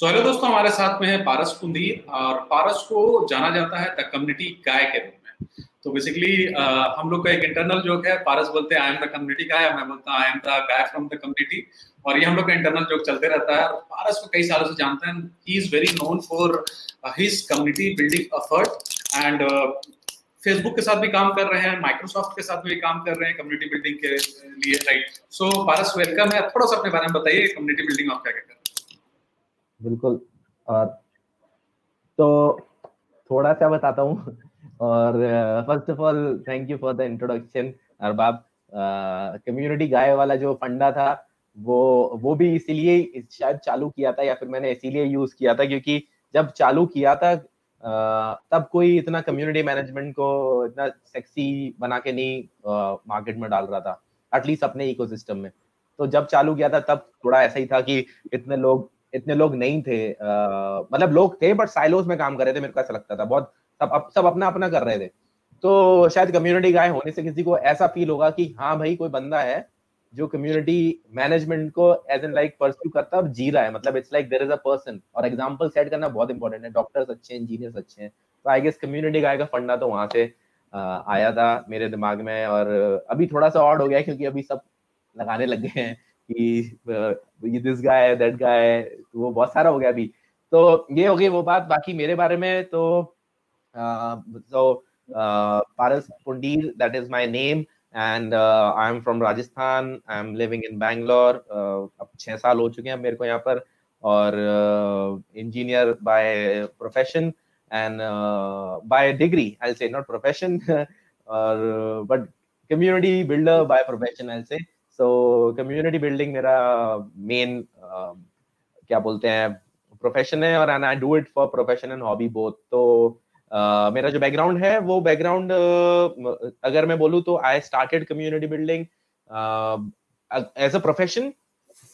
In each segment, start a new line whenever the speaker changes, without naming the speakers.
So hello दोस्तों, हमारे साथ में है पारस कुंदीर और पारस को जाना जाता है द कम्युनिटी गाय के रूप में। तो बेसिकली हम लोग का एक इंटरनल जोक है, पारस बोलते हैं I am the community guy मैं बोलता I am the guy from the community और ये हम लोग का इंटरनल जोक चलते रहता है। पारस को कई सालों से जानते हैं he is very known for his community building effort and Facebook के साथ भी काम कर रहे हैं माइक्रोसॉफ्ट के साथ भी काम कर रहे हैं कम्युनिटी बिल्डिंग के लिए राइट सो पारस वेलकम है। थोड़ा सा अपने बारे में बताइए कम्युनिटी बिल्डिंग आप क्या कहते हैं?
बिल्कुल। और तो थोड़ा सा बताता हूँ। और first of all thank you for the introduction Arbab. Community guy वाला जो फंडा था, वो वो भी इसीलिए शायद चालू किया था या फिर मैंने इसीलिए यूज़ किया था क्योंकि जब चालू किया था तब कोई इतना कम्युनिटी मैनेजमेंट को इतना सेक्सी बना के नहीं मार्केट में डाल रहा था एटलीस्ट अपने इकोसिस्टम में। तो जब चालू किया था, तब थोड़ा ऐसा ही था कि इतने लोग इतने लोग नहीं थे आ, मतलब लोग थे बट साइलोस में काम कर रहे थे मेरे को ऐसा लगता था। बहुत सब अप, सब अपना अपना कर रहे थे। तो शायद कम्युनिटी गाय होने से किसी को ऐसा फील होगा कि हाँ भाई कोई बंदा है जो कम्युनिटी मैनेजमेंट को एज एन लाइक परस्यू करता है जी रहा है। मतलब it's like there is a person और एग्ज़ाम्पल सेट करना बहुत इंपॉर्टेंट है। डॉक्टर्स अच्छे हैं इंजीनियर्स अच्छे हैं। तो आई गेस कम्युनिटी गाय का फंडा तो वहाँ से आया था मेरे दिमाग में और अभी थोड़ा सा ऑड हो गया क्योंकि अभी सब लगाने लग गए हैं। कि ये दिस गाय दैट गाय वो बहुत सारा हो गया अभी। तो ये हो गई वो बात, बाकी मेरे बारे में तो तो Paras Pundir that is my name and I am from Rajasthan I am living in Bangalore अब छह साल हो चुके हैं मेरे को यहाँ पर, और engineer by profession and by degree I say not profession और but community builder by profession I say so community building मेरा मेन uh, क्या बोलते हैं प्रोफेशन है और and I do it for profession and hobby both तो uh, मेरा जो बैकग्राउंड है वो बैकग्राउंड uh, अगर मैं बोलूँ तो I started community building as a profession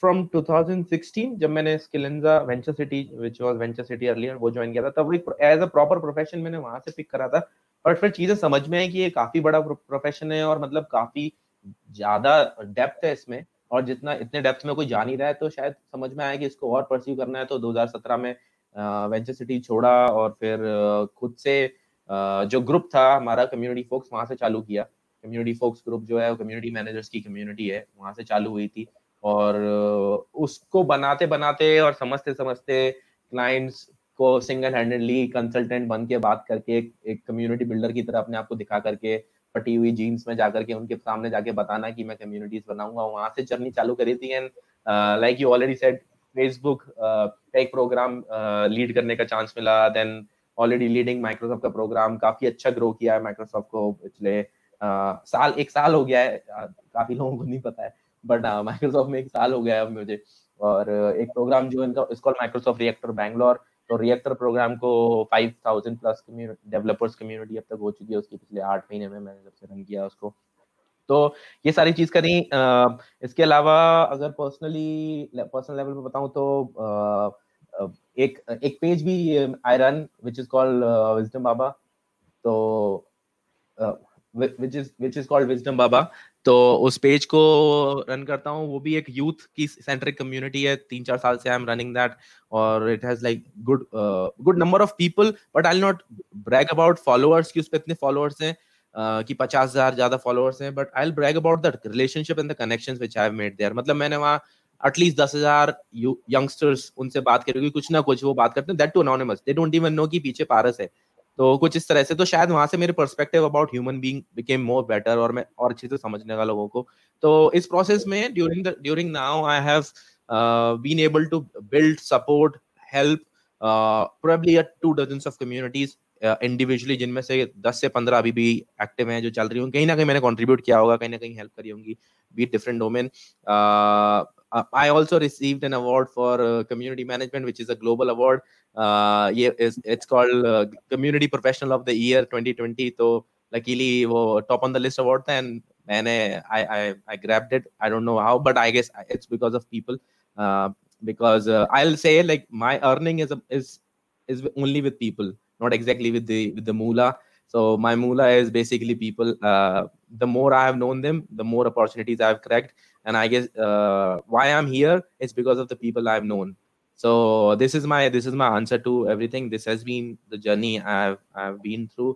from 2016 जब मैंने Skillenza venture city which was venture city earlier वो ज्वाइन किया था तब एक एज अ प्रॉपर प्रोफेशन मैंने वहाँ से पिक करा था। बट फिर चीज़ें समझ में आई कि ये काफ़ी बड़ा प्रोफेशन है और मतलब काफ़ी ज़्यादा डेप्थ है इसमें, और जितना, इतने डेप्थ में कोई जान ही रहा है तो शायद समझ में आया कि इसको और परस्यू करना है तो 2017 में वेंचर सिटी छोड़ा और फिर खुद से जो ग्रुप था हमारा कम्युनिटी फोक्स वहाँ से चालू किया। कम्युनिटी फोक्स ग्रुप जो है, वो कम्युनिटी मैनेजर्स की कम्युनिटी है, वहाँ से चालू हुई थी। और उसको बनाते बनाते और समझते समझते क्लाइंट्स को सिंगल हैंडेडली कंसल्टेंट बन के बात करके एक कम्युनिटी बिल्डर की तरह अपने आप को दिखा करके फटी हुई जीन्स में जाकर के उनके सामने जाके बताना कि मैं कम्युनिटीज बनाऊँगा। वहाँ से जर्नी चालू करी थी and like you already said Facebook एक प्रोग्राम लीड करने का चांस मिला। देन ऑलरेडी लीडिंग माइक्रोसॉफ्ट का प्रोग्राम काफ़ी अच्छा ग्रो किया है माइक्रोसॉफ्ट को पिछले uh, साल एक साल हो गया है। Uh, काफ़ी लोगों को नहीं पता है बट माइक्रोसॉफ्ट uh, में एक साल हो गया है मुझे। और एक प्रोग्राम जो इनका इसको माइक्रोसॉफ्ट रिएक्टर बैंगलोर तो रिएक्टर प्रोग्राम को 5000 प्लस डेवलपर्स कम्युनिटी अब तक हो चुकी है, उसके पिछले आठ महीने में मैंने जब से रन किया उसको। तो ये सारी चीज़ करी इसके अलावा अगर पर्सनली पर्सनल लेवल पे बताऊँ तो एक एक पेज भी I run which is called wisdom Baba तो which is which is called wisdom Baba तो उस पेज को रन करता हूँ। वो भी एक यूथ की सेंट्रिक कम्युनिटी है। तीन चार साल से आई एम रनिंग दैट और it has like good good number of people but I not brag about followers की उस पर इतने फॉलोअर्स हैं uh, कि पचास हज़ार ज़्यादा फॉलोअर्स हैं but I brag about the relationship and the connection which I made there मतलब मैंने वहाँ एटलीस्ट दस हज़ार यंगस्टर्स उनसे बात करेगी कुछ ना कुछ वो बात करते हैं। That too anonymous they don't even know कि पीछे पारस है। तो कुछ इस तरह से। तो शायद वहाँ से मेरे perspective about human being became more better और मैं और अच्छे से समझने का लोगों को। तो इस प्रोसेस में during the during now I have been able to build support help probably two dozens of communities individually जिनमें से 10 से 15 अभी भी एक्टिव हैं, जो चल रही होंगी। कहीं ना कहीं मैंने कंट्रीब्यूट किया होगा, कहीं ना कहीं हेल्प करी होंगी be different domain I also received an award for uh, community management, which is a global award. Uh, yeah, it's, it's called uh, Community Professional of the Year 2020. So luckily, वो top on the list award था and मैंने I, I I grabbed it. I don't know how, but I guess it's because of people. Uh, because uh, I'll say like my earning is a, is is only with people, not exactly with the with the moolah. So my moolah is basically people. Uh, the more I have known them, the more opportunities I've cracked, and I guess uh, why I'm here is because of the people I've known. so this is my this is my answer to everything this has been the journey i've i've been through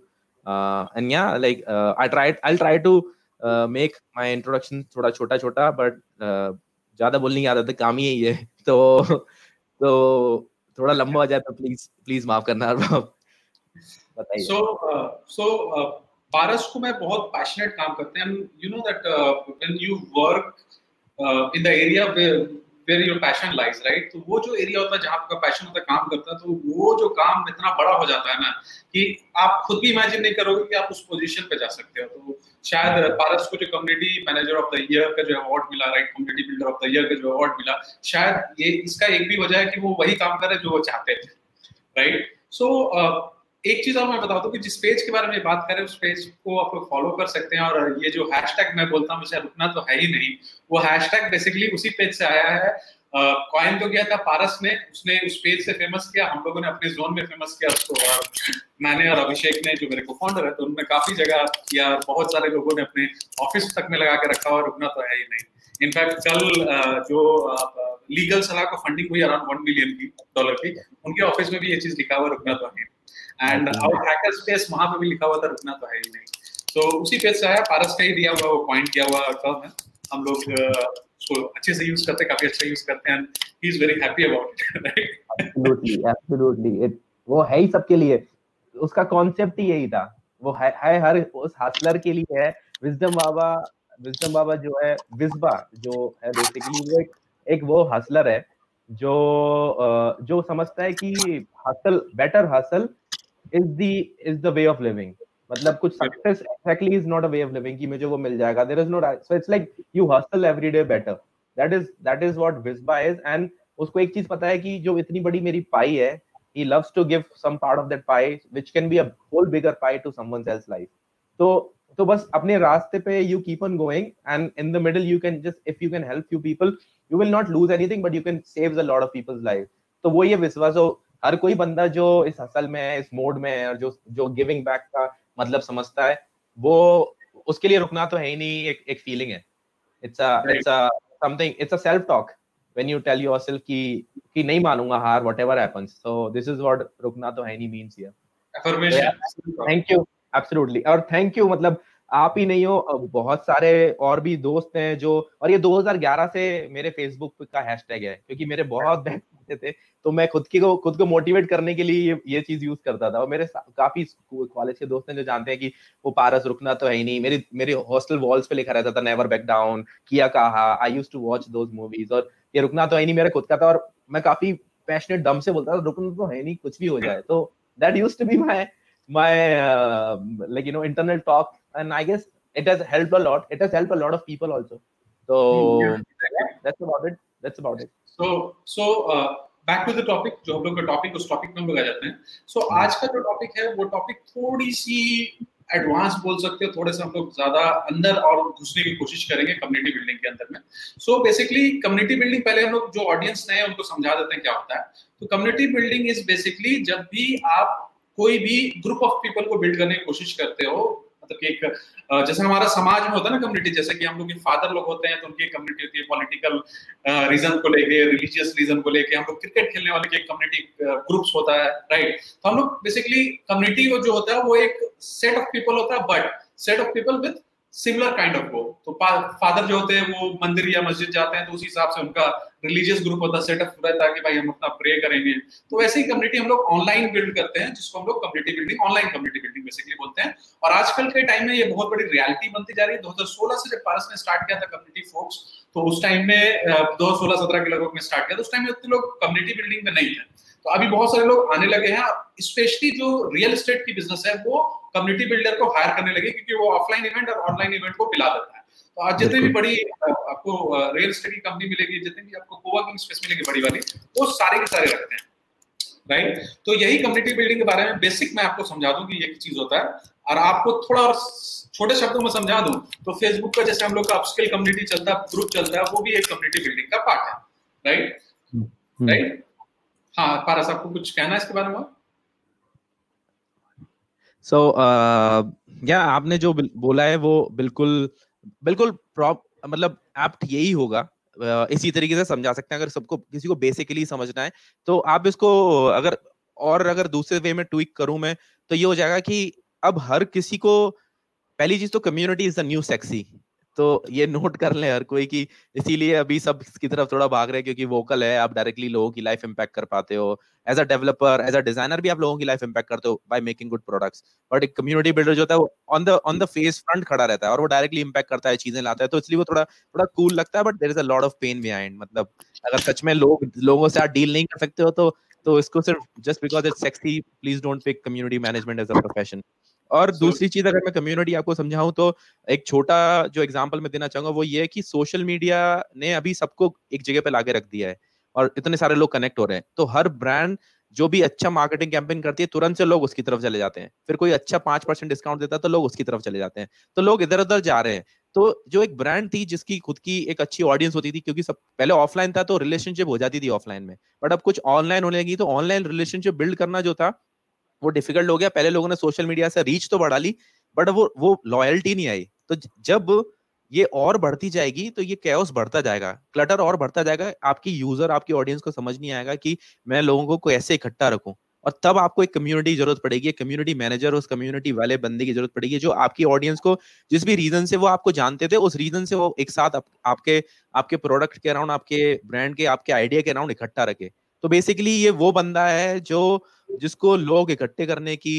uh, and yeah like uh, i tried i'll try to uh, make my introduction थोड़ा छोटा छोटा but uh, ज्यादा बोलने की आदत है काम ही यही है तो तो थोड़ा लंबा हो जाए तो प्लीज प्लीज माफ करना
बताइए सो सो पारस को मैं बहुत पैशनेट काम करते हैं you know that when you work in the area where your passion lies right तो वो जो एरिया होता है जहाँ आपका पैशन होता है, काम करता है तो वो जो काम इतना बड़ा हो जाता है ना, कि आप खुद भी इमेजिन नहीं करोगे कि आप उस पोजीशन पे जा सकते हो। तो शायद पारस को जो community manager of the year का जो अवार्ड मिला right community builder of the year का जो अवार्ड मिला, शायद ये इसका एक भी वजह है कि वो वही काम करे जो वो चाहते थे राइट सो एक चीज़ और मैं बता दूँ कि जिस पेज के बारे में बात करें, उस पेज को आप लोग फॉलो कर सकते हैं और ये जो हैशटैग मैं बोलता हूँ रुकना तो है ही नहीं। वो हैशटैग बेसिकली उसी पेज से आया है। कॉइन तो गया था पारस ने उसने उस पेज से फ़ेमस किया, हम लोगों ने अपने जोन में फ़ेमस किया उसको और मैंने और अभिषेक ने, जो मेरे को फाउंडर है तो उन्होंने काफ़ी जगह किया बहुत सारे लोगों ने अपने ऑफ़िस तक में लगा के रखा और रुकना तो है ही नहीं। इनफैक्ट कल जो लीगल सलाह को फंडिंग हुई अराउंड वन मिलियन की डॉलर की, उनके ऑफ़िस में भी ये चीज़ लिखा हुआ, रुकना तो है। एंड आवर हैकर स्पेस वहाँ पे भी लिखा हुआ था रुकना तो है ही नहीं। तो उसी पेज से आया पारस का ही दिया हुआ वो पॉइंट किया हुआ टर्म है। हम लोग उसको अच्छे से यूज़ करते काफ़ी अच्छा यूज़ करते हैं he is very happy about it
absolutely absolutely वो है ही सबके लिए। उसका कॉन्सेप्ट ही यही था। वो है, है हर उस हसलर के लिए है। विजडम बाबा विजडम बाबा जो है विजबा जो है बेसिकली वो एक, एक वो हसलर है जो जो समझता है कि hustle better hustle is the is the way of living मतलब कुछ success actually is not a way of living कि मुझे वो मिल जाएगा there is no so it's like you hustle every day better that is that is what विस्बा is and उसको एक चीज़ पता है कि जो इतनी बड़ी मेरी पाई है he loves to give some part of that pie which can be a whole bigger pie to someone else life तो तो बस अपने रास्ते पे you keep on going and in the middle you can just if you can help few people you will not lose anything but you can save a lot of people's life तो वो ये विश्वास हो हर कोई बंदा जो इस असल में है इस मोड में है और जो जो गिविंग बैक का मतलब समझता है वो उसके लिए रुकना तो है ही नहीं एक एक फीलिंग है। It's a it's a something it's a self talk when you tell yourself कि कि नहीं मानूँगा हार whatever happens so this is what रुकना तो है नहीं means here affirmation thank you absolutely और थैंक यू मतलब आप ही नहीं हो बहुत सारे और भी दोस्त हैं जो और ये 2011 से मेरे फेसबुक का हैशटैग है क्योंकि मेरे बहुत बैक थे तो मैं खुद की को खुद को मोटिवेट करने के लिए ये ये चीज़ यूज़ करता था और मेरे काफ़ी कॉलेज के दोस्त हैं जो जानते हैं कि वो पारस रुकना तो है ही नहीं मेरी मेरे हॉस्टल वॉल्स पे लिखा रहता था नेवर बैक डाउन किया कहा I used to watch those movies और ये रुकना तो है नहीं मेरा खुद का था और मैं काफ़ी पैशनेट दम से बोलता था रुकना तो है नहीं कुछ भी हो जाए तो that used to be my my like you know internal talk and I guess it has helped a lot. It has helped a lot of people also. So yeah. that's about it. That's about it.
So so uh, back to the topic. जो हम लोग का topic उस topic में हम लोग आ जाते हैं सो so, hmm. आज का जो टॉपिक है वो टॉपिक थोड़ी सी एडवांस बोल सकते हो थोड़े से हम लोग ज़्यादा अंदर और घुसने की कोशिश करेंगे कम्युनिटी बिल्डिंग के अंदर में सो बेसिकली कम्युनिटी बिल्डिंग पहले हम लोग जो ऑडियंस नए उनको समझा देते हैं क्या होता है तो कम्युनिटी बिल्डिंग इज़ बेसिकली जब भी आप कोई भी ग्रुप ऑफ़ पीपल को बिल्ड करने की कोशिश करते हो मतलब एक जैसे हमारा समाज में होता है ना कम्युनिटी जैसे कि हम लोग फादर लोग होते हैं तो उनकी कम्युनिटी होती है पॉलिटिकल रीजन को लेके रिलीजियस रीजन को लेके, हम लोग क्रिकेट खेलने वाले की कम्युनिटी ग्रुप्स होता है राइट तो हम लोग बेसिकली कम्युनिटी जो होता है, वो एक सेट ऑफ़ पीपल होता है but set of people with similar kind of go तो फादर जो होते हैं, वो मंदिर या मस्जिद जाते हैं तो उस हिसाब से उनका रिलीजियस ग्रुप होता है सेटअप रहता है कि भाई हम अपना प्रे करेंगे। तो वैसे ही कम्युनिटी हम लोग ऑनलाइन बिल्ड करते हैं, जिसको हम लोग community building online community building basically बोलते हैं। और आजकल के टाइम में ये बहुत बड़ी रियलिटी बनती जा रही है। 2016 से जब पारस ने स्टार्ट किया था कम्युनिटी फोक्स तो उस टाइम में दो सोलह सत्रह के लगभग में स्टार्ट किया तो उस टाइम में उतने लोग कम्युनिटी बिल्डिंग में नहीं थे। तो अभी बहुत सारे लोग आने लगे हैं। स्पेशली जो रियल एस्टेट की बिज़नेस है वो कम्युनिटी बिल्डर को हायर करने लगे क्योंकि वो ऑफलाइन इवेंट और ऑनलाइन इवेंट को पिला देता है। तो आज जितनी भी बड़ी आपको रियल एस्टेट की कंपनी मिलेगी जितनी भी आपको कोवर्किंग स्पेस मिलेगी बड़ी वाली वो सारे के सारे रखते हैं। राइट तो यही कम्युनिटी बिल्डिंग के बारे में बेसिक मैं आपको समझा दूँ कि ये चीज़ होता है। और आपको थोड़ा और छोटे शब्दों में समझा दूँ तो फेसबुक का जैसे हम लोग का अपस्किल कम्युनिटी चलता है ग्रुप चलता है वो भी एक कम्युनिटी बिल्डिंग का पार्ट है। राइट राइट हाँ पारस आपको कुछ कहना है इसके बारे में
सो so, uh, या आपने जो बोला है वो बिल्कुल बिल्कुल प्रॉप मतलब एप्ट यही होगा। इसी तरीके से समझा सकते हैं अगर सबको किसी को बेसिकली समझना है तो आप इसको अगर और अगर दूसरे वे में ट्वीक करूँ मैं तो ये हो जाएगा कि अब हर किसी को पहली चीज़ तो community is the new sexy तो ये नोट कर ले हर कोई की इसीलिए अभी सब इसकी तरफ़ थोड़ा भाग रहे हैं क्योंकि वोकल है, आप डायरेक्टली लोगों की लाइफ इंपैक्ट कर पाते हो। As a developer as a designer भी आप लोगों की लाइफ इंपैक्ट करते हो by making good products but एक कम्युनिटी बिल्डर जो होता है on the on the face front खड़ा रहता है और वो डायरेक्टली इंपैक्ट करता है, चीज़ें लाता है। तो इसलिए वो थोड़ा थोड़ा कूल लगता है but there is a lot of pain behind मतलब अगर सच में लोग, लोगों से आप डील नहीं कर सकते हो तो तो इसको सिर्फ़ just because it's sexy please don't pick community management as a profession और so, दूसरी चीज़ अगर मैं कम्युनिटी आपको समझाऊं तो एक छोटा जो एग्जांपल मैं देना चाहूँगा वो ये है कि सोशल मीडिया ने अभी सबको एक जगह पे लाके रख दिया है और इतने सारे लोग कनेक्ट हो रहे हैं। तो हर ब्रांड जो भी अच्छा मार्केटिंग कैंपेन करती है तुरंत से लोग उसकी तरफ़ चले जाते हैं। फिर कोई अच्छा पाँच परसेंट डिस्काउंट देता है तो लोग उसकी तरफ़ चले जाते हैं। तो लोग इधर उधर जा रहे हैं। तो जो एक ब्रांड थी जिसकी खुद की एक अच्छी ऑडियंस होती थी क्योंकि सब पहले ऑफलाइन था तो रिलेशनशिप हो जाती थी ऑफलाइन में। बट अब कुछ ऑनलाइन होने लगी तो ऑनलाइन रिलेशनशिप बिल्ड करना जो था वो डिफ़िकल्ट हो गया। पहले लोगों ने सोशल मीडिया से रीच तो बढ़ा ली बट वो वो लॉयल्टी नहीं आई। तो जब ये और बढ़ती जाएगी तो ये कैओस बढ़ता जाएगा। क्लटर और बढ़ता जाएगा। आपकी यूज़र आपकी ऑडियंस को समझ नहीं आएगा कि मैं लोगों को कैसे इकट्ठा रखूँ। और तब आपको एक कम्युनिटी ज़रूरत पड़ेगी कम्युनिटी मैनेजर उस कम्युनिटी वाले बंदे की ज़रूरत पड़ेगी जो आपकी ऑडियंस को जिस भी रीजन से वो आपको जानते थे उस रीजन से वो एक साथ आप, आपके आपके प्रोडक्ट के अराउंड आपके ब्रांड के आपके आइडिया के अराउंड इकट्ठा रखे। तो बेसिकली ये वो बंदा है जो जिसको लोग इकट्ठे करने की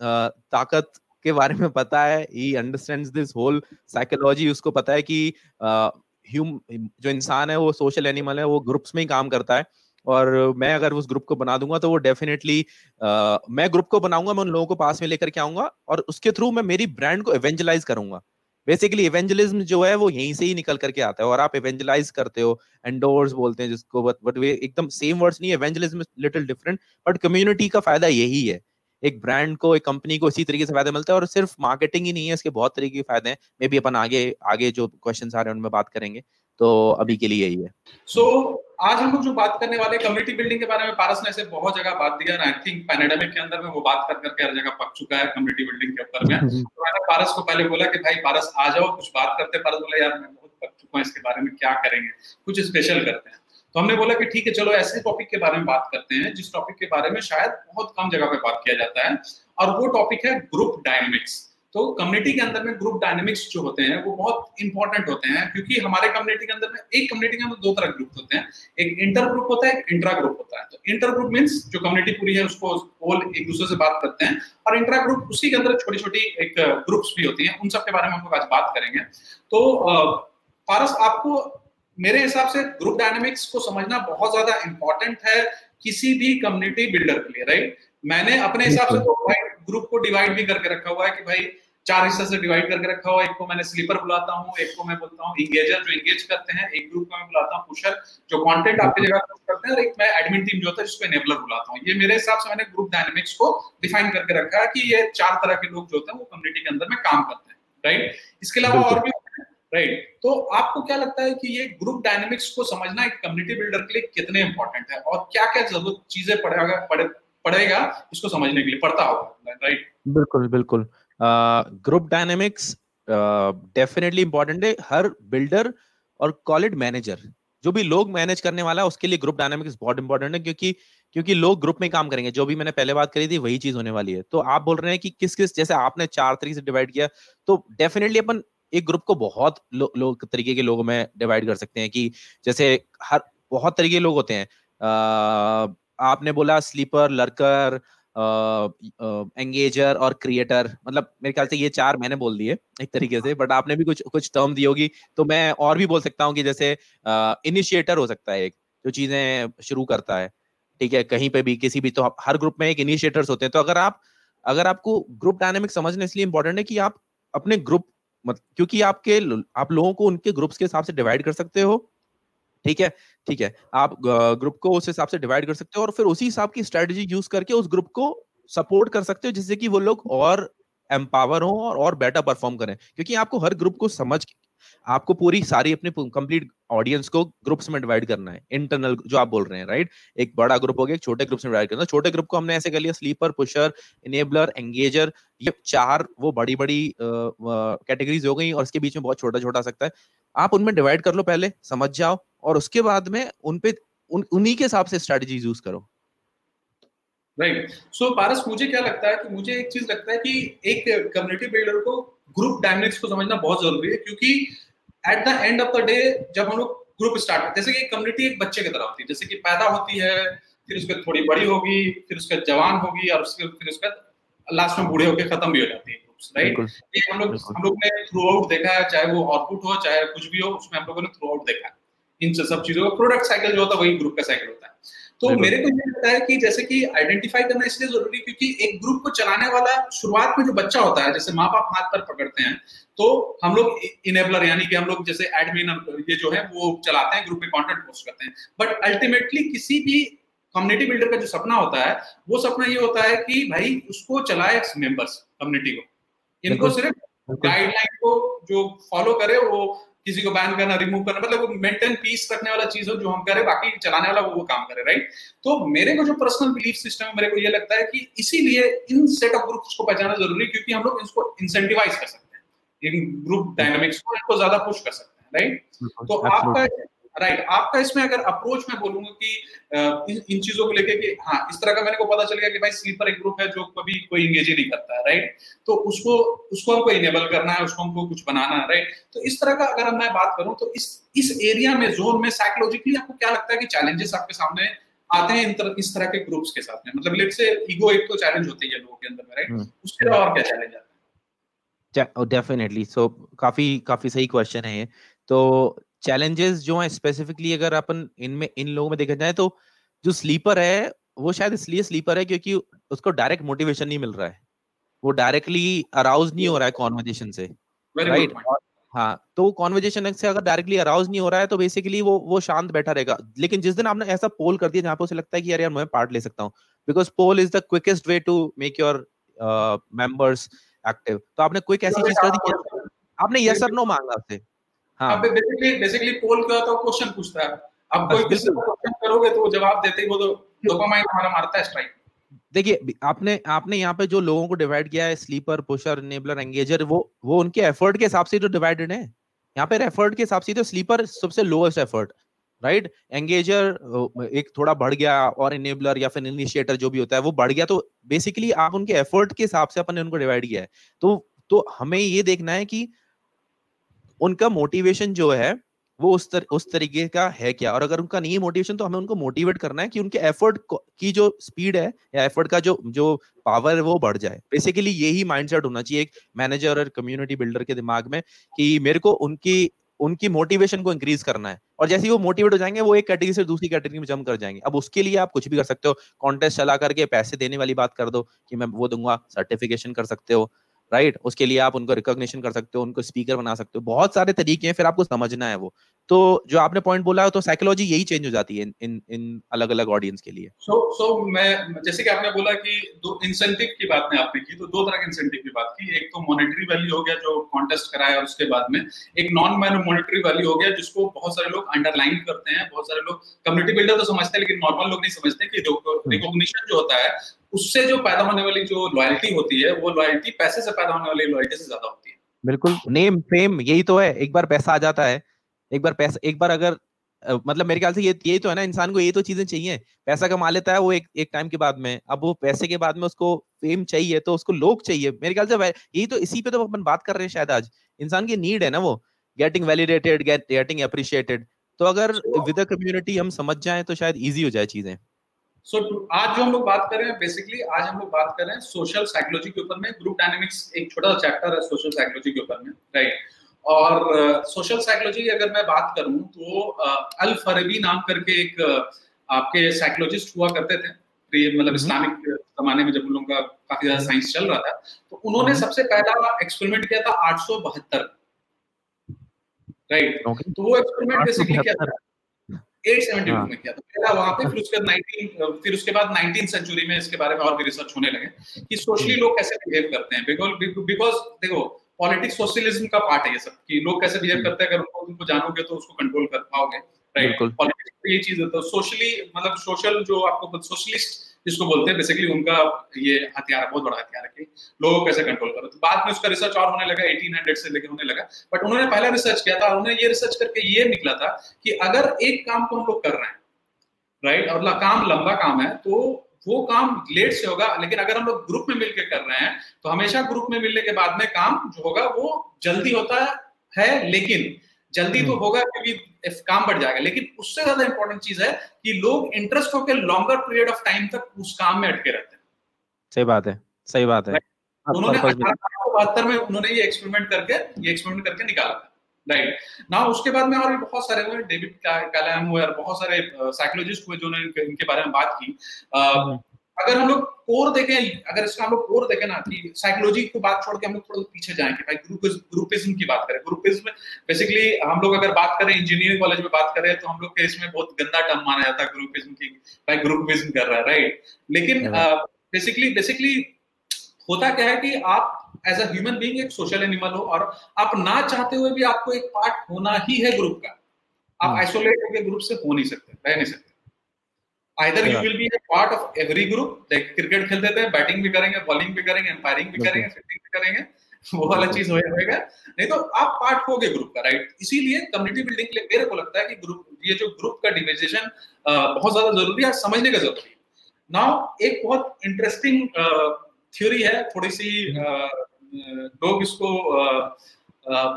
ताकत के बारे में पता है he understand this whole psychology उसको पता है कि ह्यूम जो इंसान है वो सोशल एनिमल है, वो ग्रुप्स में ही काम करता है। और मैं अगर उस ग्रुप को बना दूँगा तो वो डेफिनेटली मैं ग्रुप को बनाऊँगा, मैं उन लोगों को पास में लेकर के आऊँगा और उसके थ्रू मैं मेरी ब्रांड को एवेंजलाइज करूँगा। बेसिकली इवेंजलिज्म जो है वो यहीं से ही निकल करके आता है और आप इवेंजलाइज करते हो एंडोर्स बोलते हैं जिसको बट बट वे एकदम सेम वर्ड्स नहीं evangelism little different but community का फ़ायदा यही है। एक ब्रांड को, एक कंपनी को इसी तरीके से फ़ायदा मिलता है और सिर्फ़ मार्केटिंग ही नहीं है, इसके बहुत तरीके के फ़ायदे हैं। मे बी अपन आगे आगे जो क्वेश्चन आ रहे हैं उनमें बात करेंगे। तो अभी के लिए यही है।
सो so, आज हम लोग जो बात करने वाले कम्युनिटी बिल्डिंग के बारे में पारस ने ऐसे बहुत जगह बात दिया आई थिंक पैनेडेमिक के अंदर में वो बात कर करके हर जगह पक चुका है कम्युनिटी बिल्डिंग के ऊपर में। तो मैंने पारस को पहले बोला कि भाई पारस आ जाओ कुछ बात करते पारस बोला यार मैं बहुत पक चुका हूँ इसके बारे में क्या करेंगे? कुछ स्पेशल करते हैं। तो हमने बोला कि ठीक है चलो ऐसे टॉपिक के बारे में बात करते हैं जिस टॉपिक के बारे में शायद बहुत कम जगह पे बात किया जाता है। और वो टॉपिक है ग्रुप डायनेमिक्स तो कम्युनिटी के अंदर में ग्रुप डायनेमिक्स जो होते हैं वो बहुत इंपॉर्टेंट होते हैं क्योंकि हमारे कम्युनिटी के अंदर में एक कम्युनिटी के अंदर दो तरह ग्रुप होते हैं। एक इंटर ग्रुप होता है एक इंट्रा ग्रुप होता है। तो इंटर ग्रुप मीन्स जो कम्युनिटी पूरी है उसको होल एक दूसरे से बात करते हैं। और इंट्रा ग्रुप उसी के अंदर छोटी छोटी एक ग्रुप्स भी होती हैं उन सब के बारे में हम लोग आज बात करेंगे। तो पारस आपको मेरे हिसाब से ग्रुप डायनेमिक्स को समझना बहुत ज़्यादा इंपॉर्टेंट है किसी भी कम्युनिटी बिल्डर के लिए राइट मैंने अपने हिसाब से तो भाई ग्रुप को डिवाइड भी करके रखा हुआ है कि भाई चार हिस्से से डिवाइड करके रखा हुआ एक को मैंने स्लीपर बुलाता हूँ एक को मैं बोलता हूँ इंगेजर जो इंगेज करते हैं एक ग्रुप को मैं बुलाता हूँ पुशर जो कंटेंट आपकी जगह पुश करते हैं और एक मैं एडमिन टीम जो होता है जिसको एनेबलर बुलाता हूँ। ये मेरे हिसाब से मैंने ग्रुप डायनेमिक्स को डिफाइन करके रखा है कि ये चार तरह के लोग जो होते हैं वो कम्युनिटी के अंदर में काम करते हैं राइट इसके अलावा और भी राइट तो आपको क्या लगता है कि ये ग्रुप डायनेमिक्स को समझना एक कम्युनिटी बिल्डर के लिए कितने इंपॉर्टेंट है? और क्या क्या ज़रूरत चीज़ें पड़ेगा पड़ेगा इसको समझने के लिए पड़ता होगा राइट
बिल्कुल बिल्कुल। ग्रुप डायनेमिक्स डेफिनेटली इंपॉर्टेंट है। हर बिल्डर और कॉलेज मैनेजर जो भी लोग मैनेज करने वाला है उसके लिए ग्रुप डायनेमिक्स बहुत इंपॉर्टेंट है क्योंकि क्योंकि लोग ग्रुप में काम करेंगे। जो भी मैंने पहले बात करी थी वही चीज़ होने वाली है। तो आप बोल रहे हैं कि किस किस जैसे आपने चार तरीके से डिवाइड किया तो डेफिनेटली अपन एक ग्रुप को बहुत लो, लो, तरीके के लोगों में डिवाइड कर सकते हैं कि जैसे हर बहुत तरीके के लोग होते हैं। आ, आपने बोला स्लीपर लर्कर एंगेजर और क्रिएटर मतलब मेरे ख्याल से ये चार मैंने बोल दिए एक तरीके से बट आपने भी कुछ कुछ टर्म दी होगी तो मैं और भी बोल सकता हूँ कि जैसे इनिशिएटर हो सकता है एक, जो चीज़ें शुरू करता है। ठीक है, कहीं पे भी किसी भी तो हर ग्रुप में एक इनिशिएटर्स होते हैं तो अगर आप, अगर आपको ग्रुप डायनेमिक समझना इसलिए इंपॉर्टेंट है कि आप अपने ग्रुप मत, क्योंकि आपके, आप लोगों को उनके ग्रुप्स के हिसाब से डिवाइड कर सकते हो ठीक है? ठीक है आप ग्रुप को उस हिसाब से डिवाइड कर सकते हो और फिर उसी हिसाब की स्ट्रेटेजी यूज़ करके उस ग्रुप को सपोर्ट कर सकते हो जिससे कि वो लोग और एम्पावर हो और, और बेटर परफॉर्म करें। क्योंकि आपको हर ग्रुप को समझ आपको पूरी सारी अपनी कंप्लीट ऑडियंस को ग्रुप्स में डिवाइड करना है इंटरनल जो आप बोल रहे हैं राइट एक बड़ा ग्रुप हो गया एक छोटे ग्रुप्स में डिवाइड करना छोटे ग्रुप को हमने ऐसे कर लिया स्लीपर पुशर इनेबलर एंगेजर ये चार वो बड़ी बड़ी कैटेगरीज हो गई और उसके बीच में बहुत छोटा छोटा सकता है। आप उनमें डिवाइड कर लो पहले समझ जाओ और उसके बाद में उनपे उन, उन्हीं के हिसाब से स्ट्रेटेजी यूज़ करो।
Right right. So so, Paras मुझे क्या लगता है कि मुझे एक चीज़ लगता है कि एक कम्युनिटी बिल्डर को ग्रुप डायनेमिक्स को समझना बहुत ज़रूरी है क्योंकि at the end of the day जब हम लोग ग्रुप स्टार्ट जैसे कि कम्युनिटी एक बच्चे की तरह होती है जैसे कि पैदा होती है फिर उसके थोड़ी बड़ी होगी फिर उसके जवान होगी और उसके फिर उसके लास्ट में बूढ़े होकर खत्म भी हो जाती है राइट ये हम लोग हम लोग ने थ्रू आउट देखा है चाहे वो आउटपुट हो चाहे कुछ भी हो उसमें हम लोगों ने थ्रू आउट देखा है इन सब चीज़ों का। प्रोडक्ट साइकिल जो होता है वही ग्रुप का साइकिल होता है। तो मेरे को ये लगता है कि जैसे कि आइडेंटिफाई करना इसलिए ज़रूरी क्योंकि एक ग्रुप को चलाने वाला शुरुआत में जो बच्चा होता है जैसे माँ बाप हाथ पर पकड़ते हैं तो हम लोग इनेबलर यानी कि हम लोग जैसे एडमिन ये जो है वो चलाते हैं ग्रुप में कंटेंट पोस्ट करते हैं। बट अल्टीमेटली किसी भी कम्युनिटी बिल्डर का जो सपना होता है वो सपना ये होता है कि भाई उसको चलाए मेंबर्स कम्युनिटी को। इनको सिर्फ़ गाइडलाइन को जो फॉलो करे वो किसी को बैन करना रिमूव करना मतलब वो मेंटेन पीस रखने वाला चीज़ हो जो हम करें बाकी चलाने वाला वो, वो काम करे राइट तो मेरे को जो पर्सनल बिलीफ सिस्टम है मेरे को ये लगता है कि इसीलिए इन सेट ऑफ़ ग्रुप्स को पहचाना ज़रूरी क्योंकि हम लोग इसको इंसेंटिवाइज कर सकते हैं। इन ग्रुप डायनामिक्स को इनको ज़्यादा पुश कर सकते हैं राइट तो आपका राइट right. आपका इसमें अगर अप्रोच मैं बोलूँगा कि इन, इन चीज़ों को लेके कि हाँ इस तरह का मैंने को पता चल गया कि भाई स्लीपर एक ग्रुप है जो कभी कोई इंगेज ही नहीं करता है राइट तो उसको उसको हमको इनेबल करना है उसको हमको कुछ बनाना है राइट तो इस तरह का अगर मैं बात करूँ तो इस इस एरिया में जोन में साइकोलॉजिकली आपको क्या लगता है कि चैलेंजेस आपके सामने आते हैं इस तरह के ग्रुप्स के साथ में? मतलब लेट से ईगो एक तो चैलेंज होती है लोगों के अंदर में राइट हम्म। उसके अलावा और क्या चैलेंज आता है?
डेफिनेटली सो काफ़ी काफ़ी सही क्वेश्चन है ये. तो चैलेंजेस जो हैं स्पेसिफिकली अगर अपन इनमें इन लोगों में देखा जाए तो जो स्लीपर है वो शायद इसलिए स्लीपर है क्योंकि उसको डायरेक्ट मोटिवेशन नहीं मिल रहा है। वो डायरेक्टली अराउज नहीं हो रहा है कॉन्वर्जेशन से राइट हाँ तो कॉन्वर्जेशन से अगर डायरेक्टली अराउज नहीं हो रहा है तो बेसिकली वो वो शांत बैठा रहेगा। लेकिन जिस दिन आपने ऐसा पोल कर दिया जहाँ पे उसे लगता है कि यार यार मैं पार्ट ले सकता हूँ because poll is the quickest way to make your members active तो आपने क्विक ऐसी चीज़ कर दी आपने यस और नो मांगा उससे
हाँ बेसिकली बेसिकली पोल होता है क्वेश्चन पूछता है। अब कोई किसी को क्वेश्चन करोगे तो वो जवाब देते ही वो तो डोपामाइन हमारा मारता है स्ट्राइक
देखिए आपने आपने यहाँ पे जो लोगों को डिवाइड किया है स्लीपर पुशर इनेबलर एंगेजर वो वो उनके एफर्ट के हिसाब से जो डिवाइडेड है। यहाँ पे एफर्ट के हिसाब से तो स्लीपर सबसे लोएस्ट एफर्ट राइट एंगेजर एक थोड़ा बढ़ गया और इनेबलर या फिर इनिशिएटर जो भी होता है वो बढ़ गया। तो बेसिकली आप उनके एफर्ट के हिसाब से अपन ने उनको डिवाइड किया है। तो तो हमें ये देखना है कि उनका मोटिवेशन जो है वो उस तर, उस तरीके का है क्या? और अगर उनका नहीं है मोटिवेशन तो हमें उनको मोटिवेट करना है कि उनके एफर्ट की जो स्पीड है या एफर्ट का जो जो पावर है वो बढ़ जाए। बेसिकली यही माइंडसेट होना चाहिए एक मैनेजर और कम्युनिटी बिल्डर के दिमाग में कि मेरे को उनकी उनकी मोटिवेशन को इंक्रीज करना है। और जैसे ही वो मोटिवेट हो जाएँगे वो एक कैटेगरी से दूसरी कैटेगरी में जम कर जाएँगे। अब उसके लिए आप कुछ भी कर सकते हो। कॉन्टेस्ट चला करके पैसे देने वाली बात कर दो कि मैं वो दूँगा सर्टिफिकेशन कर सकते हो। Right right? उसके लिए आप उनको रिकॉग्निशन कर सकते हो उनको स्पीकर बना सकते हो। बहुत सारे तरीके हैं फिर आपको समझना है वो। तो जो आपने पॉइंट बोला तो साइकोलॉजी यही चेंज हो जाती है इन इन अलग अलग ऑडियंस के लिए।
सो so, सो so, मैं जैसे कि आपने बोला कि दो इंसेंटिव की बात में आपने की तो दो तरह के इंसेंटिव की बात की। एक तो मॉनेटरी वैल्यू हो गया जो कॉन्टेस्ट कराया और उसके बाद में। एक नॉन मॉनेटरी वैल्यू हो गया जिसको बहुत सारे लोग अंडरलाइन करते हैं बहुत सारे लोग कम्युनिटी बिल्डर तो समझते हैं लेकिन नॉर्मल लोग नहीं समझते कि रिकॉग्निशन जो होता है उससे जो पैदा होने वाली जो लॉयल्टी होती है वो लॉयल्टी पैसे से पैदा होने वाली लॉयल्टी से ज़्यादा होती है।
बिल्कुल। नेम फेम यही तो है। एक बार पैसा आ जाता है एक बार पैसा एक बार अगर मतलब मेरे ख्याल से ये यही तो है ना इंसान को ये तो चीज़ें चाहिए। पैसा कमा लेता है वो एक एक टाइम के बाद में। अब वो पैसे के बाद में उसको फेम चाहिए तो उसको लोग चाहिए। मेरे ख्याल से यही तो इसी पे तो अपन बात कर रहे हैं शायद आज। इंसान की नीड है ना वो। गेटिंग वैलिडेटेड गेटिंग अप्रिशिएटेड तो अगर विद अ कम्युनिटी हम समझ जाए तो शायद इजी हो जाए चीज़ें।
सो so, आज जो हम लोग बात कर रहे हैं बेसिकली आज हम लोग बात कर रहे हैं सोशल साइकोलॉजी के ऊपर में ग्रुप डायनेमिक्स एक छोटा सा चैप्टर है सोशल साइकोलॉजी के ऊपर में राइट और सोशल uh, साइकोलॉजी अगर मैं बात करूँ तो uh, अल फरबी नाम करके एक uh, आपके साइकोलॉजिस्ट हुआ करते थे। मतलब इस्लामिक जमाने में जब उन लोगों का काफ़ी ज़्यादा साइंस चल रहा था। तो उन्होंने सबसे पहला एक्सपेरिमेंट किया था आठ सौ बहत्तर। राइट तो वो एक्सपेरिमेंट बेसिकली क्या था? 872 हाँ। में किया था। पहला वहाँ पे फिर उसके 19 फिर उसके बाद 19 सेंचुरी में इसके बारे में और भी रिसर्च होने लगे कि सोशली लोग कैसे बिहेव करते हैं। बिकॉज़ बिकॉज़ देखो पॉलिटिक्स सोशलिज्म का पार्ट है ये सब कि लोग कैसे बिहेव करते हैं। अगर उनको जानोगे तो उसको कंट्रोल कर पाओगे राइट पॉलिटिक्स ये चीज़ होता है तो सोशली मतलब सोशल जो आपको सोशलिस्ट जिसको बोलते हैं बेसिकली उनका ये हथियार, बहुत बड़ा हथियार है कि लोगों को कैसे कंट्रोल करो। तो बाद में उसका रिसर्च और होने लगा 1800 से लेकर होने लगा। बट उन्होंने पहला रिसर्च किया था, उन्होंने ये रिसर्च करके ये निकला था कि अगर एक काम को हम लोग कर रहे हैं राइट और काम लंबा काम है तो वो काम लेट से होगा, लेकिन अगर हम लोग ग्रुप में मिलकर कर रहे हैं तो हमेशा ग्रुप में मिलने के बाद में काम जो होगा, वो जल्दी होता है, लेकिन जल्दी तो हम्म। होगा क्योंकि काम बढ़ जाएगा। लेकिन उससे ज़्यादा इंपॉर्टेंट चीज़ है कि लोग इंटरेस्ट होकर लॉन्गर पीरियड ऑफ़ टाइम तक उस काम में अटके रहते हैं।
सही बात है सही बात है।
उन्होंने बहत्तर में उन्होंने ये एक्सपेरिमेंट करके ये एक्सपेरिमेंट करके निकाला था। राइट ना उसके बाद में और भी बहुत सारे हुए डेविड कैलम हुए और बहुत सारे साइकोलॉजिस्ट हुए जो इनके बारे में बात की। हम्म। अगर हम लोग कोर देखें अगर इसका हम लोग कोर देखें ना कि साइकोलॉजी को बात छोड़ के हम लोग थोड़ा पीछे जाएँ कि भाई ग्रुपिज्म ग्रुपिज्म की बात करें। ग्रुपिज्म बेसिकली हम लोग अगर बात करें इंजीनियरिंग कॉलेज में बात करें तो हम लोग के इसमें बहुत गंदा टर्म माना जाता है ग्रुपिज्म की भाई ग्रुपिज्म कर रहा है राइट लेकिन बेसिकली बेसिकली होता क्या है कि आप एज अ ह्यूमन बीइंग एक सोशल एनिमल हो और आप ना चाहते हुए भी आपको एक पार्ट होना ही है ग्रुप का। आप आइसोलेट होकर ग्रुप से हो नहीं सकते रह नहीं सकते। Either you will be a part of every group like cricket खेलते थे बैटिंग भी करेंगे बॉलिंग भी करेंगे एम्पायरिंग भी करेंगे फील्डिंग भी करेंगे वो वाला चीज़ होएगा नहीं तो आप पार्ट हो गए ग्रुप का राइट इसीलिए कम्युनिटी बिल्डिंग के लिए मेरे को लगता है कि ग्रुप ये जो ग्रुप का डिविजेशन बहुत ज़्यादा ज़रूरी है समझने का ज़रूरी है नाउ एक बहुत इंटरेस्टिंग थ्योरी है थोड़ी सी लोग इसको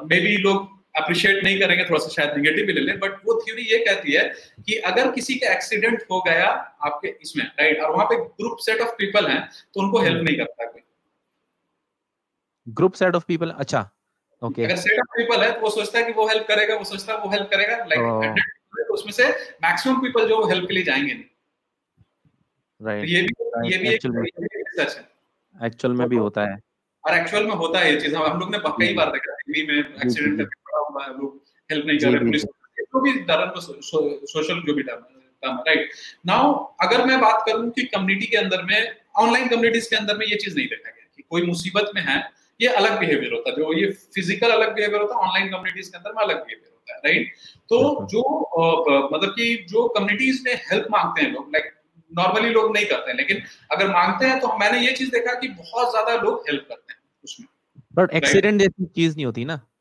मे बी लोग अप्रिशिएट नहीं करेंगे थोड़ा सा शायद निगेटिव भी ले लें बट वो थ्योरी ये कहती है कि अगर किसी का एक्सीडेंट हो गया आपके इसमें राइट और वहाँ पे ग्रुप सेट ऑफ़ पीपल हैं तो उनको हेल्प नहीं करता कोई
ग्रुप सेट ऑफ़ पीपल अच्छा ओके okay.
अगर सेट ऑफ़ पीपल है तो वो सोचता है कि वो हेल्प करेगा वो सोचता है वो हेल्प करेगा लाइक तो उसमें से मैक्सिमम पीपल जो हेल्प के लिए जाएँगे नहीं।
Right
right. तो ये भी ये भी एक
सच है। एक्चुअल में भी होता है।
और एक्चुअल में होता है ये चीज़। हम लोग ने कई बार देखा दिल्ली में एक्सीडेंट हुआ है लोग हेल्प नहीं कर रहे पुलिस जो भी धर्म सोशल जो भी धर्म काम राइट नाउ अगर मैं बात करूँ कि कम्युनिटी के अंदर में ऑनलाइन कम्युनिटीज के अंदर में ये चीज़ नहीं देखा गया कि कोई मुसीबत में है ये अलग बिहेवियर होता है। जो ये फ़िज़िकल अलग बिहेवियर होता है ऑनलाइन कम्युनिटीज के अंदर में अलग बिहेवियर होता है राइट तो जो मतलब कि जो कम्युनिटीज में हेल्प मांगते हैं लोग लाइक नॉर्मली लोग नहीं करते हैं लेकिन अगर मांगते हैं तो मैंने ये चीज़ देखा कि बहुत ज़्यादा लोग हेल्प करते हैं उसमें।
बट एक्सीडेंट जैसी चीज़ नहीं होती ना? हाँ,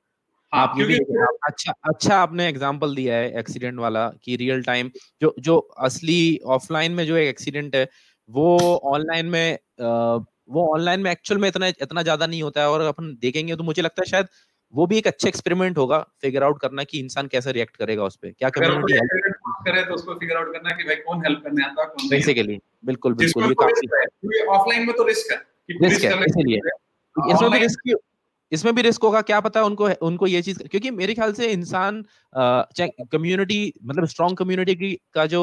आप ये भी अच्छा अच्छा आपने एग्जांपल दिया है एक्सीडेंट वाला कि रियल टाइम जो जो असली ऑफलाइन में जो एक्सीडेंट है वो ऑनलाइन में वो ऑनलाइन में एक्चुअल में इतना इतना ज़्यादा नहीं होता है और अपन देखेंगे तो मुझे लगता है शायद वो भी एक अच्छा एक्सपेरिमेंट होगा फिगर आउट करना कि इंसान कैसे रिएक्ट करेगा उस पर क्या कम्युनिटी
करे तो उसको फिगर आउट करना कि भाई कौन हेल्प करने आता है कौन
बेसिकली बिल्कुल बिल्कुल ये
काफ़ी ऑफलाइन में तो रिस्क है
रिस्क है इसलिए। इसमें भी रिस्क इसमें भी रिस्क होगा क्या पता उनको उनको ये चीज़ क्योंकि मेरे ख्याल से इंसान कम्युनिटी मतलब स्ट्रॉन्ग कम्युनिटी की का जो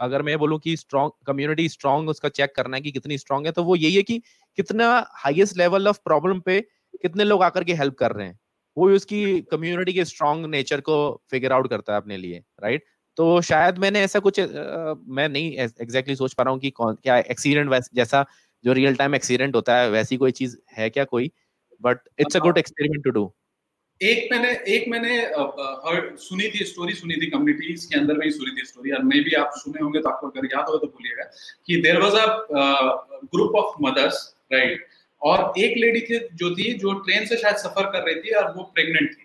अगर मैं बोलूँ कि स्ट्रॉन्ग कम्युनिटी स्ट्रॉन्ग उसका चेक करना है कि कितनी स्ट्रॉन्ग है तो वो यही है कि कितना हाईएस्ट लेवल ऑफ़ प्रॉब्लम पे कितने लोग आकर के हेल्प कर रहे हैं। वो उसकी कम्युनिटी के स्ट्रॉन्ग नेचर को फिगर आउट करता है अपने लिए राइट तो शायद मैंने ऐसा कुछ आ, मैं नहीं एग्जैक्टली exactly सोच पा रहा हूँ कि कौन क्या एक्सीडेंट जैसा जो रियल टाइम एक्सीडेंट होता है वैसी कोई चीज़ है क्या कोई? But it's a good experiment to do
एक मैंने एक मैंने हर्ड सुनी थी स्टोरी सुनी थी कम्युनिटीज के अंदर में सुनी थी स्टोरी और मे भी आप सुने होंगे तो आपको अगर याद हो तो बोलिएगा कि there was a group of mothers right और एक लेडी थी जो थी जो ट्रेन से शायद सफ़र कर रही थी और वो प्रेग्नेंट थी।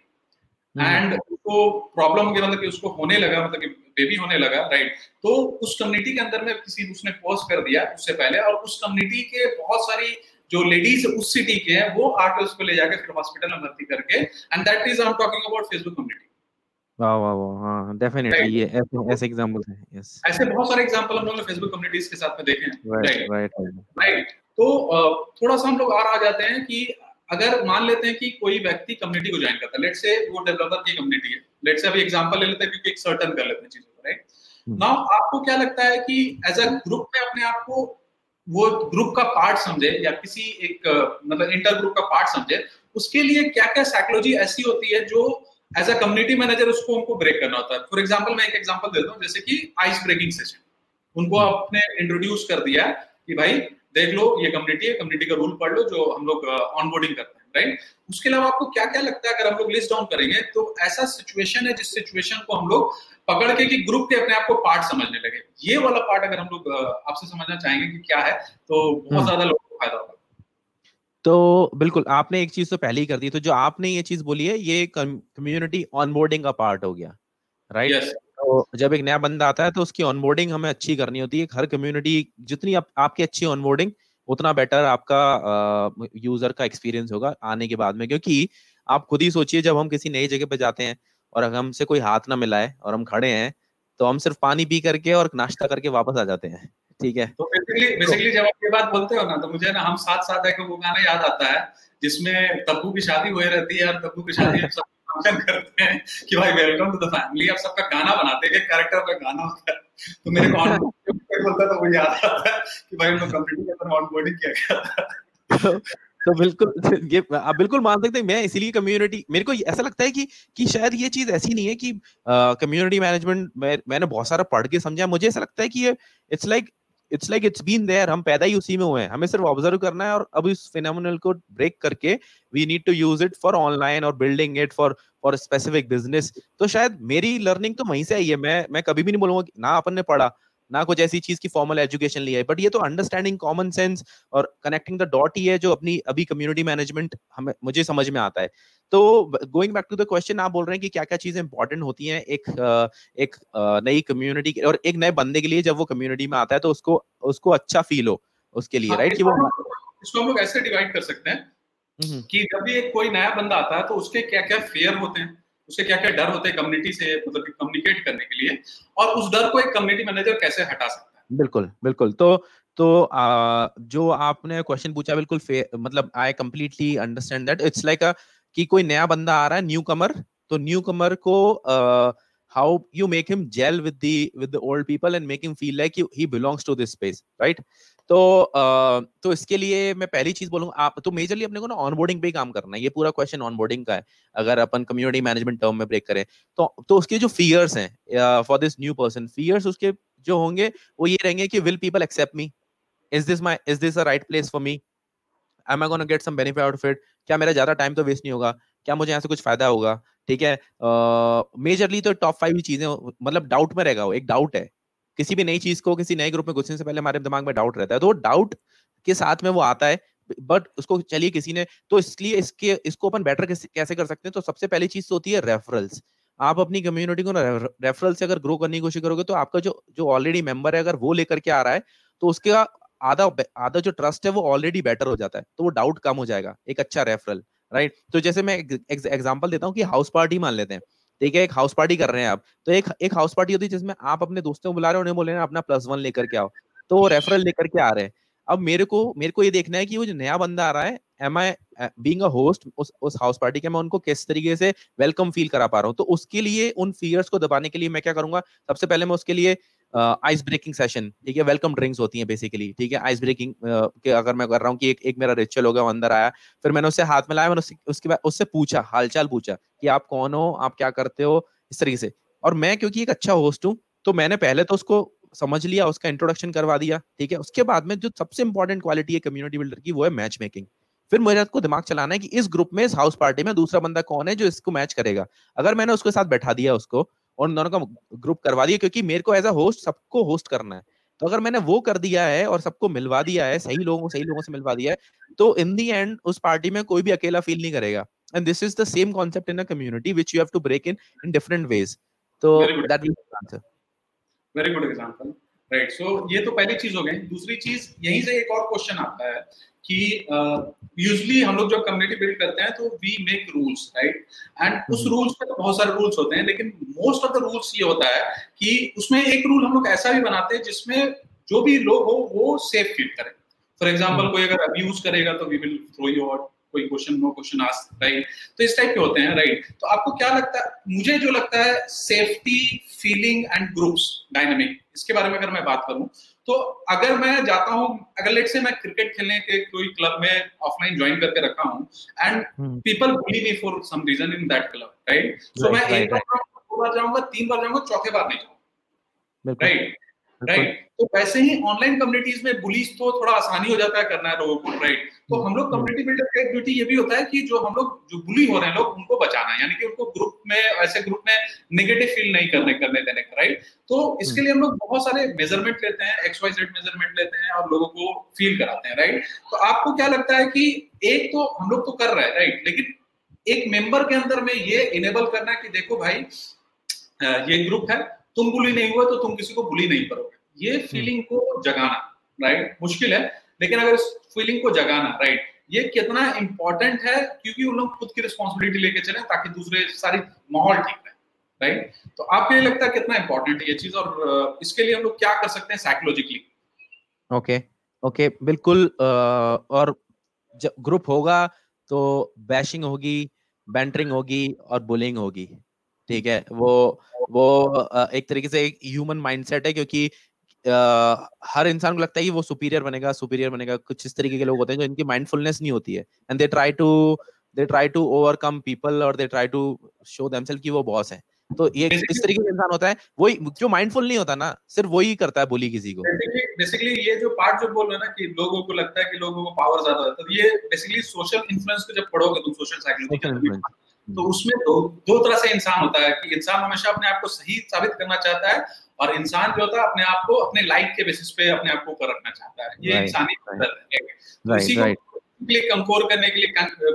And hmm. उसको प्रॉब्लम हो गया मतलब कि उसको होने लगा मतलब कि बेबी होने लगा राइट तो उस कम्युनिटी के अंदर में किसी उसने पोस्ट कर दिया उससे पहले और उस कम्युनिटी के बहुत सारी जो लेडीज़ उस सिटी के हैं वो आके उसको ले जाके फिर हॉस्पिटल में भर्ती करके and that is I am talking about Facebook community
वाह वाह वाह हाँ डेफिनेटली ये ऐसे ऐसे एग्जांपल्स हैं यस
ऐसे बहुत सारे एग्जांपल हम लोग ने फेसबुक कम्युनिटीज के साथ में देखे हैं.
राइट राइट
राइट तो थोड़ा सा हम लोग और आ जाते हैं कि अगर मान लेते हैं कि कोई व्यक्ति कम्युनिटी को ज्वाइन करता है लेट्स से वो डेवलपर की कम्युनिटी है. लेट्स से अभी एग्जांपल ले लेते हैं क्योंकि एक सर्टन कर लेते हैं चीज़ों को राइट नाउ हम्म। आपको क्या लगता है कि एज अ ग्रुप में अपने आप को वो ग्रुप का पार्ट समझे या किसी एक मतलब इंटर ग्रुप का पार्ट समझे उसके लिए क्या क्या साइकोलॉजी ऐसी होती है जो एज अ कम्युनिटी मैनेजर उसको उनको ब्रेक करना होता है। फॉर एग्ज़ाम्पल मैं एक एग्ज़ाम्पल देता हूँ जैसे कि आइस ब्रेकिंग सेशन उनको हम्म। आपने इंट्रोड्यूस कर दिया कि भाई देख लो ये कम्युनिटी है कम्युनिटी का रूल पढ़ लो जो हम लोग ऑनबोर्डिंग करते हैं राइट उसके अलावा आपको क्या क्या लगता है अगर हम लोग लिस्ट डाउन करेंगे तो ऐसा सिचुएशन है जिस सिचुएशन को हम लोग पकड़ के कि ग्रुप के अपने आप को पार्ट समझने लगे। ये वाला पार्ट अगर हम लोग आपसे समझना चाहेंगे कि क्या है तो बहुत हम्म। ज़्यादा लोगों को फ़ायदा होगा।
तो बिल्कुल आपने एक चीज़ तो पहले ही कर दी तो जो आपने ये चीज़ बोली है ये कम्युनिटी ऑनबोर्डिंग का पार्ट हो गया राइट yes. तो जब एक नया बंदा आता है तो उसकी ऑनबोर्डिंग हमें अच्छी करनी होती है। हर कम्युनिटी जितनी आप, आपकी अच्छी ऑनबोर्डिंग उतना बेटर आपका यूज़र का एक्सपीरियंस होगा आने के बाद में। क्योंकि आप खुद ही सोचिए जब हम किसी नई जगह पे जाते हैं और अगर हमसे कोई हाथ ना मिलाए और हम खड़े हैं तो हम सिर्फ़ पानी पी करके और नाश्ता करके वापस आ जाते हैं ठीक है?
तो बेसिकली बेसिकली जब आप ये बात बोलते हो ना तो मुझे ना हम साथ साथ है वो गाना याद आता है जिसमें तब्बू की शादी हुई रहती है और तब्बू की शादी सब फ़ंक्शन करते हैं कि भाई वेलकम टू द फैमिली आप सबका गाना बनाते हैं कैरेक्टर का गाना होता है। तो मेरे को बोलता था वो याद आता है कि भाई हम लोग कंप्यूटर के अंदर ऑनबोर्डिंग किया गया था।
तो बिल्कुल ये आप बिल्कुल मान सकते हैं मैं इसीलिए कम्युनिटी मेरे को ऐसा लगता है कि कि शायद ये चीज़ ऐसी नहीं है कि कम्युनिटी मैनेजमेंट मैं, मैंने बहुत सारा पढ़ के समझा। मुझे ऐसा लगता है कि ये it's like it's like it's been there हम पैदा ही उसी में हुए हैं। हमें सिर्फ़ ऑब्ज़र्व करना है और अब इस फिनोमिनल को ब्रेक करके we need to use it for online और building it for for specific business तो शायद मेरी लर्निंग तो वहीं से आई है। मैं मैं कभी भी नहीं बोलूँगा ना अपन ने पढ़ा। ना कुछ ऐसी चीज़ की फॉर्मल एजुकेशन ली है। बट ये तो अंडरस्टैंडिंग कॉमन सेंस और कनेक्टिंग द डॉट ही है जो अपनी अभी कम्युनिटी मैनेजमेंट हमें मुझे समझ में आता है। तो going back to the question आप बोल रहे हैं कि क्या क्या चीज़ें इंपॉर्टेंट होती हैं एक एक नई कम्युनिटी और एक नए बंदे के लिए जब वो कम्युनिटी में आता है तो उसको उसको अच्छा फील हो उसके लिए राइट हाँ, कि
वो इसको हम लोग ऐसे डिवाइड कर सकते हैं हम्म। कि जब भी एक कोई नया बंदा आता है तो उसके क्या क्या फेयर होते हैं? उसके क्या क्या डर होते हैं कम्युनिटी से मतलब कम्युनिकेट करने के लिए? और उस डर को एक कम्युनिटी मैनेजर कैसे हटा सकता है?
बिल्कुल बिल्कुल। तो तो आ, जो आपने क्वेश्चन पूछा बिल्कुल मतलब I completely understand that it's like कि कोई नया बंदा आ रहा है न्यू कमर तो न्यू कमर को how you make him gel with with the old people and make him feel like he belongs to this space right तो तो इसके लिए मैं पहली चीज़ बोलूँगा आप तो मेजरली अपने को ना ऑनबोर्डिंग पे ही काम करना है ये पूरा क्वेश्चन ऑनबोर्डिंग का है अगर अपन कम्युनिटी मैनेजमेंट टर्म में ब्रेक करें तो तो उसके जो फियर्स हैं for this new person fears उसके जो होंगे वो ये रहेंगे कि will people accept me is this my is this a right place for me am I gonna get some benefit out of it क्या मेरा ज़्यादा टाइम तो वेस्ट नहीं होगा? क्या मुझे यहाँ से कुछ फ़ायदा होगा? ठीक है? मेजरली uh, तो टॉप फाइव चीज़ें मतलब डाउट में रहेगा वो एक डाउट है। किसी भी नई चीज़ को किसी नए ग्रुप में घुसने से पहले हमारे दिमाग में डाउट रहता है। तो डाउट के साथ में वो आता है बट उसको चलिए किसी ने तो इसलिए इसके, इसको अपन बेटर कैसे कर सकते हैं? तो सबसे पहली चीज़ तो होती है रेफरल्स आप अपनी कम्युनिटी को ना रेफरल से अगर ग्रो करने की कोशिश करोगे तो आपका जो जो ऑलरेडी मेंबर है, अगर वो लेकर के आ रहा है तो उसका आधा आधा जो ट्रस्ट है, वो ऑलरेडी बेटर हो जाता है। तो वो डाउट कम हो जाएगा, एक अच्छा रेफरल राइट तो जैसे मैं एग्ज़ाम्पल देता हूँ कि हाउस पार्टी मान लेते हैं। ठीक है, एक हाउस पार्टी कर रहे हैं आप। तो एक एक हाउस पार्टी होती है जिसमें आप अपने दोस्तों को बुला रहे हो, उन्हें बोल रहे हैं, अपना प्लस वन लेकर के आओ। तो वो रेफरल लेकर के आ रहे हैं। अब मेरे को मेरे को ये देखना है कि वो जो नया बंदा आ रहा है एम आई बींग होस्ट उस उस हाउस पार्टी के, मैं उनको किस तरीके से वेलकम फील करा पा रहा हूँ? तो उसके लिए, उन फियर्स को दबाने के लिए मैं क्या करूँगा? सबसे पहले मैं उसके लिए आइस ब्रेकिंग सेशन ठीक है? वेलकम ड्रिंक्स होती हैं बेसिकली ठीक है? आइस ब्रेकिंग के अगर मैं कर रहा हूँ कि एक एक मेरा रिचुअल हो गया अंदर आया, फिर मैंने उससे हाथ मिलाया, मैंने उससे, उसके बाद, उससे पूछा, हालचाल पूछा कि आप कौन हो? आप क्या करते हो? इस तरीके से। और मैं क्योंकि एक अच्छा होस्ट हूँ तो मैंने पहले तो उसको समझ लिया, उसका इंट्रोडक्शन करवा दिया, ठीक है? उसके बाद में जो सबसे इंपॉर्टेंट क्वालिटी है कम्युनिटी बिल्डर की, वो है मैच मेकिंग फिर मेरे को दिमाग चलाना है कि इस ग्रुप में, इस हाउस पार्टी में दूसरा बंदा कौन है जो इसको मैच करेगा? अगर मैंने उसके साथ बैठा दिया उसको और दोनों का ग्रुप करवा दिया क्योंकि मेरे को एज अ होस्ट सबको होस्ट करना है। तो अगर मैंने वो कर दिया है और सबको मिलवा दिया है सही लोगों को सही लोगों से मिलवा दिया है तो इन दी एंड उस पार्टी में कोई भी अकेला फील नहीं करेगा। And this is the same concept in a community which you have to break in in different ways तो that will answer
very good example right so ये तो पहली चीज़ हो गई। दूसरी चीज़ यहीं से एक और क्वेश्चन आता है कि यूजली uh, हम लोग जब कम्युनिटी बिल्ड करते हैं तो we make rules right and उस रूल्स में तो बहुत सारे रूल्स होते हैं लेकिन मोस्ट ऑफ़ द रूल्स ये होता है कि उसमें एक रूल हम लोग ऐसा भी बनाते हैं जिसमें जो भी लोग हो वो सेफ़ फील करें। फॉर एग्ज़ाम्पल कोई अगर अब्यूज करेगा तो we will throw you out कोई question no question ask right तो इस टाइप के होते हैं राइट right? तो आपको क्या लगता है मुझे जो लगता है safety feeling and groups dynamic इसके बारे में अगर मैं बात करूँ तो अगर मैं जाता हूँ अगर लेट से मैं क्रिकेट खेलने के कोई क्लब में ऑफलाइन ज्वाइन करके रखा हूँ and people bully me for some reason in that club right so मैं एक बार जाऊँगा तीन बार जाऊँगा चौथे बार नहीं जाऊँगा राइट राइट तो वैसे ही ऑनलाइन कम्युनिटीज में बुलीज तो थोड़ा आसानी हो जाता है करना है लोगों को राइट तो हम लोग कम्युनिटी बिल्डर का एक ड्यूटी ये भी होता है कि जो हम लोग जो बुली हो रहे हैं लोग उनको बचाना है। यानी कि उनको ग्रुप में ऐसे ग्रुप में नेगेटिव फील नहीं करने करने देने का राइट तो इसके लिए हम लोग बहुत सारे मेज़रमेंट लेते हैं एक्स वाई जेड मेज़रमेंट लेते हैं और लोगों को फील कराते हैं राइट तो आपको क्या लगता है कि एक तो हम लोग तो कर रहे हैं राइट लेकिन एक मेंबर के अंदर में ये इनेबल करना है कि देखो भाई ये ग्रुप है तुम बुली नहीं हुए तो तुम किसी को बुली नहीं करोगे। ये फीलिंग हम्म। को जगाना राइट मुश्किल है लेकिन अगर इस फीलिंग को जगाना राइट ये कितना इंपॉर्टेंट है क्योंकि उन लोग खुद की रिस्पॉन्सिबिलिटी लेके चले ताकि दूसरे सारी माहौल ठीक रहे राइट तो आपको ये लगता है कितना इंपॉर्टेंट है ये चीज़ और इसके लिए हम लोग क्या कर सकते हैं साइकोलॉजिकली
ओके ओके बिल्कुल और जब ग्रुप होगा तो बैशिंग होगी बैंटरिंग होगी और बुलिंग होगी ठीक है? वो वो एक तरीके से एक ह्यूमन माइंडसेट है क्योंकि आ, हर इंसान को लगता है कि वो सुपीरियर बनेगा सुपीरियर बनेगा। कुछ इस तरीके के लोग होते हैं जो इनकी माइंडफुलनेस नहीं होती है। And they try to they try to overcome people और they try to show themselves कि वो बॉस है। तो ये इस तरीके का इंसान होता है। वही जो माइंडफुल नहीं होता ना सिर्फ़ वही करता है बोली किसी को।
बेसिकली ये जो पार्ट जो बोल रहे ना कि लोगों को लगता है कि लोगों को पावर ज़्यादा है तो ये बेसिकली सोशल इन्फ्लुएंस को जब पढ़ोगे तुम सोशल साइकोलॉजी तो उसमें दो दो तरह से इंसान होता है कि इंसान हमेशा अपने आप को सही साबित करना चाहता है और इंसान जो होता है अपने आप को अपने लाइफ के बेसिस पे अपने आप को ऊपर रखना चाहता है। ये इंसानी है। इसी को लिए कंकोर करने के लिए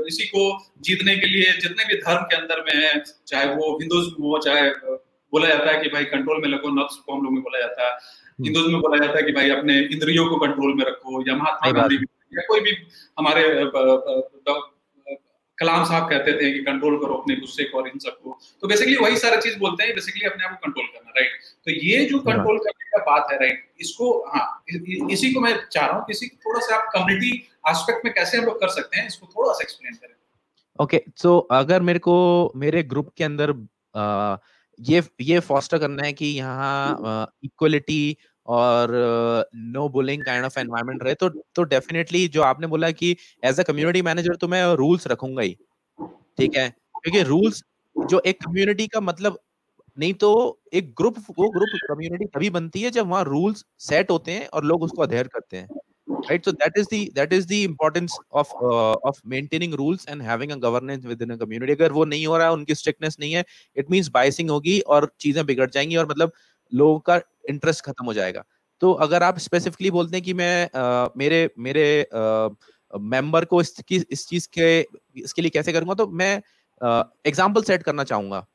इसी को जीतने के लिए जितने भी धर्म के अंदर में है चाहे वो हिंदुज्म हो चाहे बोला जाता है कि भाई कंट्रोल में रखो नफ्स को हम लोग में बोला जाता है। हम्म। हिंदुज्म में बोला जाता है कि भाई अपने इंद्रियों को कंट्रोल में रखो या महात्मा गांधी या कोई भी हमारे कलाम साहब कहते थे कि कंट्रोल करो अपने गुस्से को और इन सबको। तो बेसिकली वही सारा चीज़ बोलते हैं बेसिकली अपने आप को कंट्रोल करना राइट तो ये जो कंट्रोल हाँ। करने का बात है राइट इसको हाँ इसी को मैं चाह रहा हूँ किसी थोड़ा सा आप कम्युनिटी एस्पेक्ट में कैसे हम लोग कर सकते हैं इसको थोड़ा सा एक्सप्लेन करें।
ओके okay, सो so अगर मेरे को मेरे ग्रुप के अंदर आ, ये ये फॉस्टर करना है कि यहाँ इक्वलिटी और no bullying kind of environment रहे तो तो डेफिनेटली जो आपने बोला कि एज अ कम्युनिटी मैनेजर तो मैं रूल्स रखूँगा ही ठीक है? क्योंकि रूल्स जो एक कम्युनिटी का मतलब नहीं तो एक ग्रुप वो ग्रुप कम्युनिटी तभी बनती है जब वहाँ रूल्स सेट होते हैं और लोग उसको अध्ययन करते हैं right so that is the that is the importance of uh, of maintaining rules and having a governance within a community. अगर वो नहीं हो रहा है उनकी स्ट्रिक्टनेस नहीं है इट मींस बाइसिंग होगी और चीज़ें बिगड़ जाएँगी और मतलब लोगों का इंटरेस्ट खत्म हो जाएगा। तो अगर आप स्पेसिफिकली बोलते हैं कि मैं आ, मेरे मेरे मेंबर को इस इस चीज़ के इसके लिए कैसे करूँगा तो मैं एग्ज़ाम्पल सेट करना चाहूँगा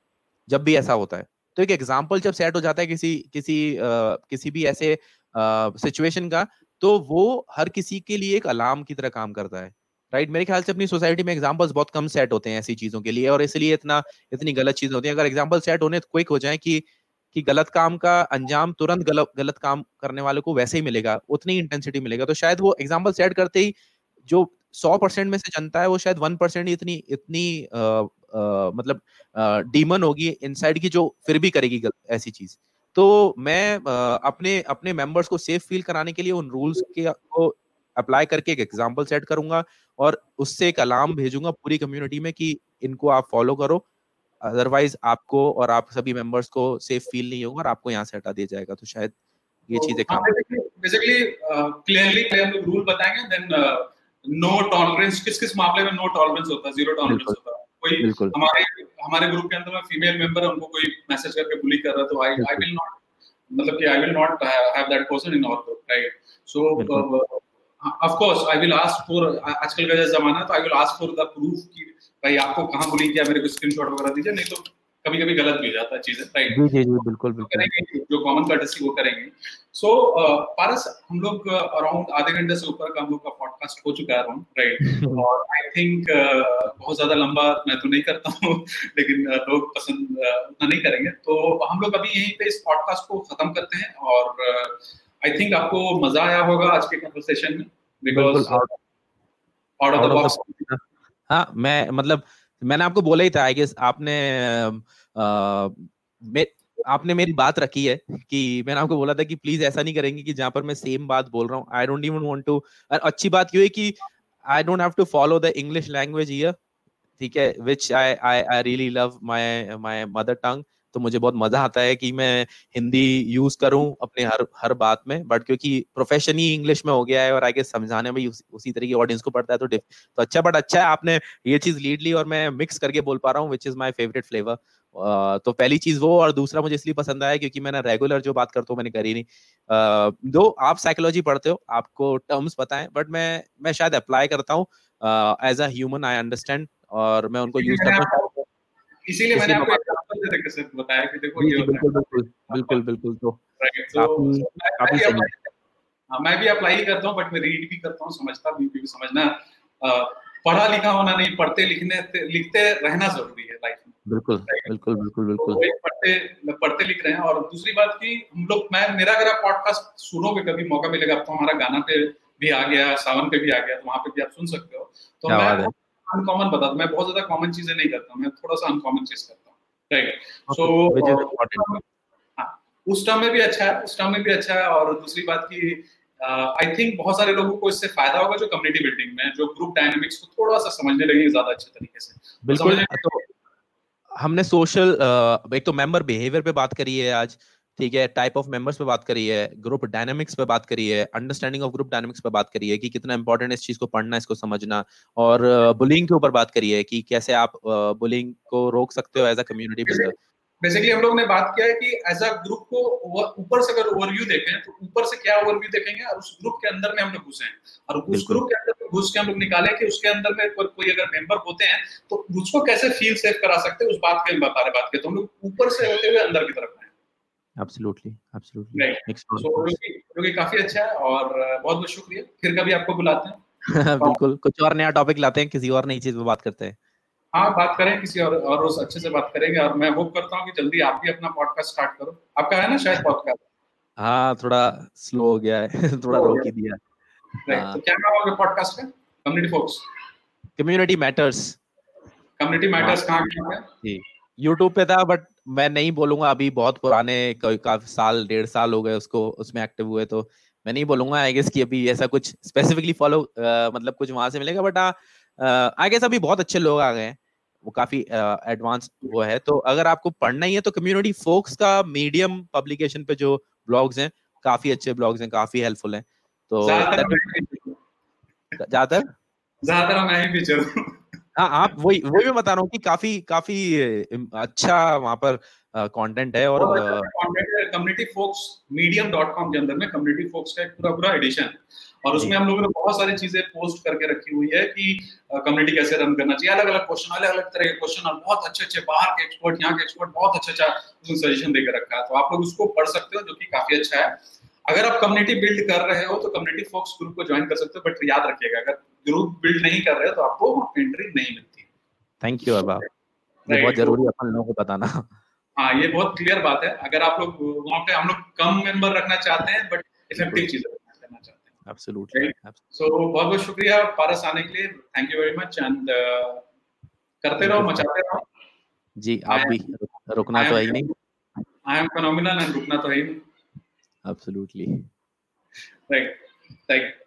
जब भी ऐसा होता है। तो एक एग्ज़ाम्पल जब सेट हो जाता है किसी किसी आ, किसी भी ऐसे सिचुएशन का तो वो हर किसी के लिए एक अलार्म की तरह काम करता है। राइट मेरे ख्याल से अपनी सोसाइटी में एग्जाम्पल्स बहुत कम सेट होते हैं ऐसी चीज़ों के लिए और इसलिए इतना इतनी गलत चीज़ें होती हैं। अगर एग्ज़ाम्पल सेट होने तो क्विक हो जाए कि कि गलत काम का अंजाम तुरंत गलत गलत काम करने वाले को वैसे ही मिलेगा उतनी इंटेंसिटी मिलेगा। तो शायद वो एग्ज़ाम्पल सेट करते ही जो सौ परसेंट में से जनता है वो शायद वन परसेंट इतनी इतनी आ, आ, मतलब डीमन होगी इनसाइड की जो फिर भी करेगी ऐसी चीज़। तो मैं आ, अपने अपने मेंबर्स को सेफ़ फील कराने के लिए उन रूल्स के को अप्लाई करके एक एग्ज़ाम्पल सेट करूँगा और उससे एक अलार्म भेजूँगा पूरी कम्युनिटी में कि इनको आप फॉलो करो। अदरवाइज़ आपको और आप सभी मेंबर्स को सेफ़ फील नहीं होगा और आपको यहाँ से हटा दिया जाएगा। तो शायद ये तो चीज़ें काम
बेसिकली क्लियरली हम लोग रूल बताएँगे देन नो टॉलरेंस किस किस मामले में नो टॉलरेंस होता है? ज़ीरो टॉलरेंस होता है। कोई हमारे हमारे ग्रुप के अंदर में फीमेल मेंबर उनको कोई मैसेज करके बुली कर रहा तो आई आई विल नॉट मतलब कि I will not have that person in our group right so of course I will ask for आजकल का जमाना तो I will ask for the proof कि भाई आपको कहाँ बुली किया? मेरे को स्क्रीनशॉट वगैरह दीजिए नहीं तो कभी कभी गलत भी हो जाता है चीज़ें राइट
जी जी जी बिल्कुल बिल्कुल।
करेंगे जो कॉमन कर्टेसी वो करेंगे। सो so, पारस हम लोग अराउंड आधे घंटे से ऊपर का हम लोग का पॉडकास्ट हो चुका है अराउंड राइट और आई थिंक बहुत ज़्यादा लंबा मैं तो नहीं करता हूँ लेकिन लोग पसंद उतना नहीं करेंगे। तो हम लोग अभी यहीं पे इस पॉडकास्ट को खत्म करते हैं और आई थिंक आपको मज़ा आया होगा आज के कन्वर्सेशन में because out of the box
हाँ मैं मतलब मैंने आपको बोला ही था आई गेस आपने आ, मे, आपने मेरी बात रखी है कि मैंने आपको बोला था कि प्लीज़ ऐसा नहीं करेंगे कि जहाँ पर मैं सेम बात बोल रहा हूँ। I don't even want to अच्छी बात क्यों है कि I don't have to follow the English language here ठीक है which I I I really love my my mother tongue तो मुझे बहुत मज़ा आता है कि मैं हिंदी यूज़ करूँ अपने हर हर बात में बट क्योंकि प्रोफेशन ही इंग्लिश में हो गया है और आगे समझाने में उस, उसी तरह की ऑडियंस को पड़ता है तो तो अच्छा बट अच्छा है आपने ये चीज़ लीड ली और मैं मिक्स करके बोल पा रहा हूँ which is my favourite flavour तो पहली चीज़ वो और दूसरा मुझे इसलिए पसंद आया क्योंकि मैंने रेगुलर जो बात करता हूँ मैंने करी नहीं। दो आप साइकोलॉजी पढ़ते हो आपको टर्म्स पता है बट मैं मैं शायद अप्लाई करता हूँ। As a human I understand और मैं उनको यूज़ करता हूँ।
इसीलिए मैंने आपको तरीके से बताया कि देखो ये
बिल्कुल बिल्कुल बिल्कुल बिल्कुल तो
काफ़ी हाँ, मैं भी अप्लाई करता हूँ बट मैं रीड भी करता हूँ समझता भी क्योंकि समझना पढ़ा लिखा होना नहीं पढ़ते लिखने लिखते रहना ज़रूरी है लाइफ में।
बिल्कुल बिल्कुल बिल्कुल बिल्कुल।
तो पढ़ते पढ़ते लिख रहे हैं और दूसरी बात की हम लोग मैं मेरा अगर आप पॉडकास्ट सुनोगे कभी मौका मिलेगा तो हमारा गाना पे भी आ गया सावन पे भी आ गया तो वहाँ पे भी आप सुन सकते हो। तो मैं अनकॉमन बता मैं बहुत ज़्यादा कॉमन चीज़ें नहीं करता मैं थोड़ा सा अनकॉमन चीज़ करता हूँ। राइट सो हाँ, उस टर्म में भी अच्छा है उस टर्म में भी अच्छा है और दूसरी बात की आई uh, थिंक बहुत सारे लोगों को इससे फ़ायदा होगा जो कम्युनिटी बिल्डिंग में जो ग्रुप डायनेमिक्स को थोड़ा सा समझने लगे ज़्यादा अच्छे तरीके से।
बिल्कुल तो हमने सोशल एक तो मेंबर बिहेवियर पे बात करी है आज ठीक है टाइप ऑफ़ मेंबर्स पे बात करी है ग्रुप डायनामिक्स पे बात करी है अंडरस्टैंडिंग ऑफ़ ग्रुप डायनामिक्स पे बात करी है कि कितना इंपॉर्टेंट है इस चीज़ को पढ़ना इसको समझना और बुलिंग के ऊपर बात करी है कि कैसे आप बुलिंग को रोक सकते हो as a community builder
basically हम लोग ने बात किया है कि एज अ ग्रुप को ऊपर से अगर ओवरव्यू देखें तो ऊपर से क्या ओवरव्यू देखेंगे और उस ग्रुप के अंदर में हम लोग घुसे और उस ग्रुप के अंदर घुस के हम लोग निकाले कि उसके अंदर में को, कोई अगर मेंबर होते हैं तो उसको कैसे फील सेफ़ करा सकते हैं उस बात के बारे बात के तो हम लोग ऊपर से होते हुए अंदर की तरफ़
एब्सोल्युटली एब्सोल्युटली
जो कि काफ़ी अच्छा है और बहुत बहुत शुक्रिया। फिर कभी आपको बुलाते
हैं। बिल्कुल कुछ और नया टॉपिक लाते हैं किसी और नई चीज़ पे बात करते हैं।
हाँ बात करें किसी और और रोज अच्छे से बात करेंगे और मैं होप करता हूँ कि जल्दी आप भी अपना पॉडकास्ट स्टार्ट करो। आपका है ना शायद पॉडकास्ट
हाँ थोड़ा स्लो हो गया है थोड़ा रोक ही दिया।
हाँ। तो क्या नाम होगा पॉडकास्ट का community folks
community matters
community matters कहाँ है?
यूट्यूब पे था बट मैं नहीं बोलूँगा अभी बहुत पुराने काफ़ी साल डेढ़ साल हो गए उसको उसमें एक्टिव हुए तो मैं नहीं बोलूँगा आई गेस कि अभी ऐसा कुछ स्पेसिफिकली फॉलो मतलब कुछ वहाँ से मिलेगा बट आई गेस अभी बहुत अच्छे लोग आ गए हैं वो काफ़ी एडवांस वो है तो अगर आपको पढ़ना ही है तो कम्युनिटी फोक्स का मीडियम पब्लिकेशन पे जो ब्लॉग्स हैं काफ़ी अच्छे ब्लॉग्स हैं काफ़ी हेल्पफुल हैं तो ज़्यादातर
ज़्यादातर? मैं ही फीचर
हाँ आप वही वही मैं बता रहा हूँ कि काफ़ी काफ़ी अच्छा वहाँ पर कंटेंट है और
community folks medium dot com के अंदर में कम्युनिटी फोक्स का एक पूरा पूरा एडिशन और उसमें हम लोगों ने बहुत सारी चीज़ें पोस्ट करके रखी हुई है कि कम्युनिटी कैसे रन करना चाहिए। अलग अलग क्वेश्चन अलग अलग तरह के क्वेश्चन और बहुत अच्छे अच्छे बाहर के एक्सपर्ट यहाँ के एक्सपर्ट बहुत अच्छा अच्छा सजेशन देकर रखा है। तो आप लोग उसको पढ़ सकते हो जो कि काफ़ी अच्छा है। अगर आप कम्युनिटी बिल्ड कर रहे हो तो कम्युनिटी फोक्स ग्रुप को ज्वाइन कर सकते हो बट याद रखिएगा अगर ग्रुप बिल्ड नहीं कर रहे हो तो आपको एंट्री नहीं मिलती।
थैंक यू अरबाब ये बहुत ज़रूरी अपन लोगों को बताना।
हाँ ये बहुत क्लियर बात है। अगर आप लोग वहाँ पे हम लोग कम मेंबर रखना चाहते हैं बट इफ़ेक्टिव चीज़ें करना चाहते हैं।
एब्सोल्युटली
सो बहुत बहुत शुक्रिया पारस आने के लिए। Thank you very much and करते रहो मचाते रहो।
जी आप भी रुकना तो है ही नहीं।
आई एम फिनोमिनल एंड रुकना तो है ही नहीं।
Absolutely
right thank you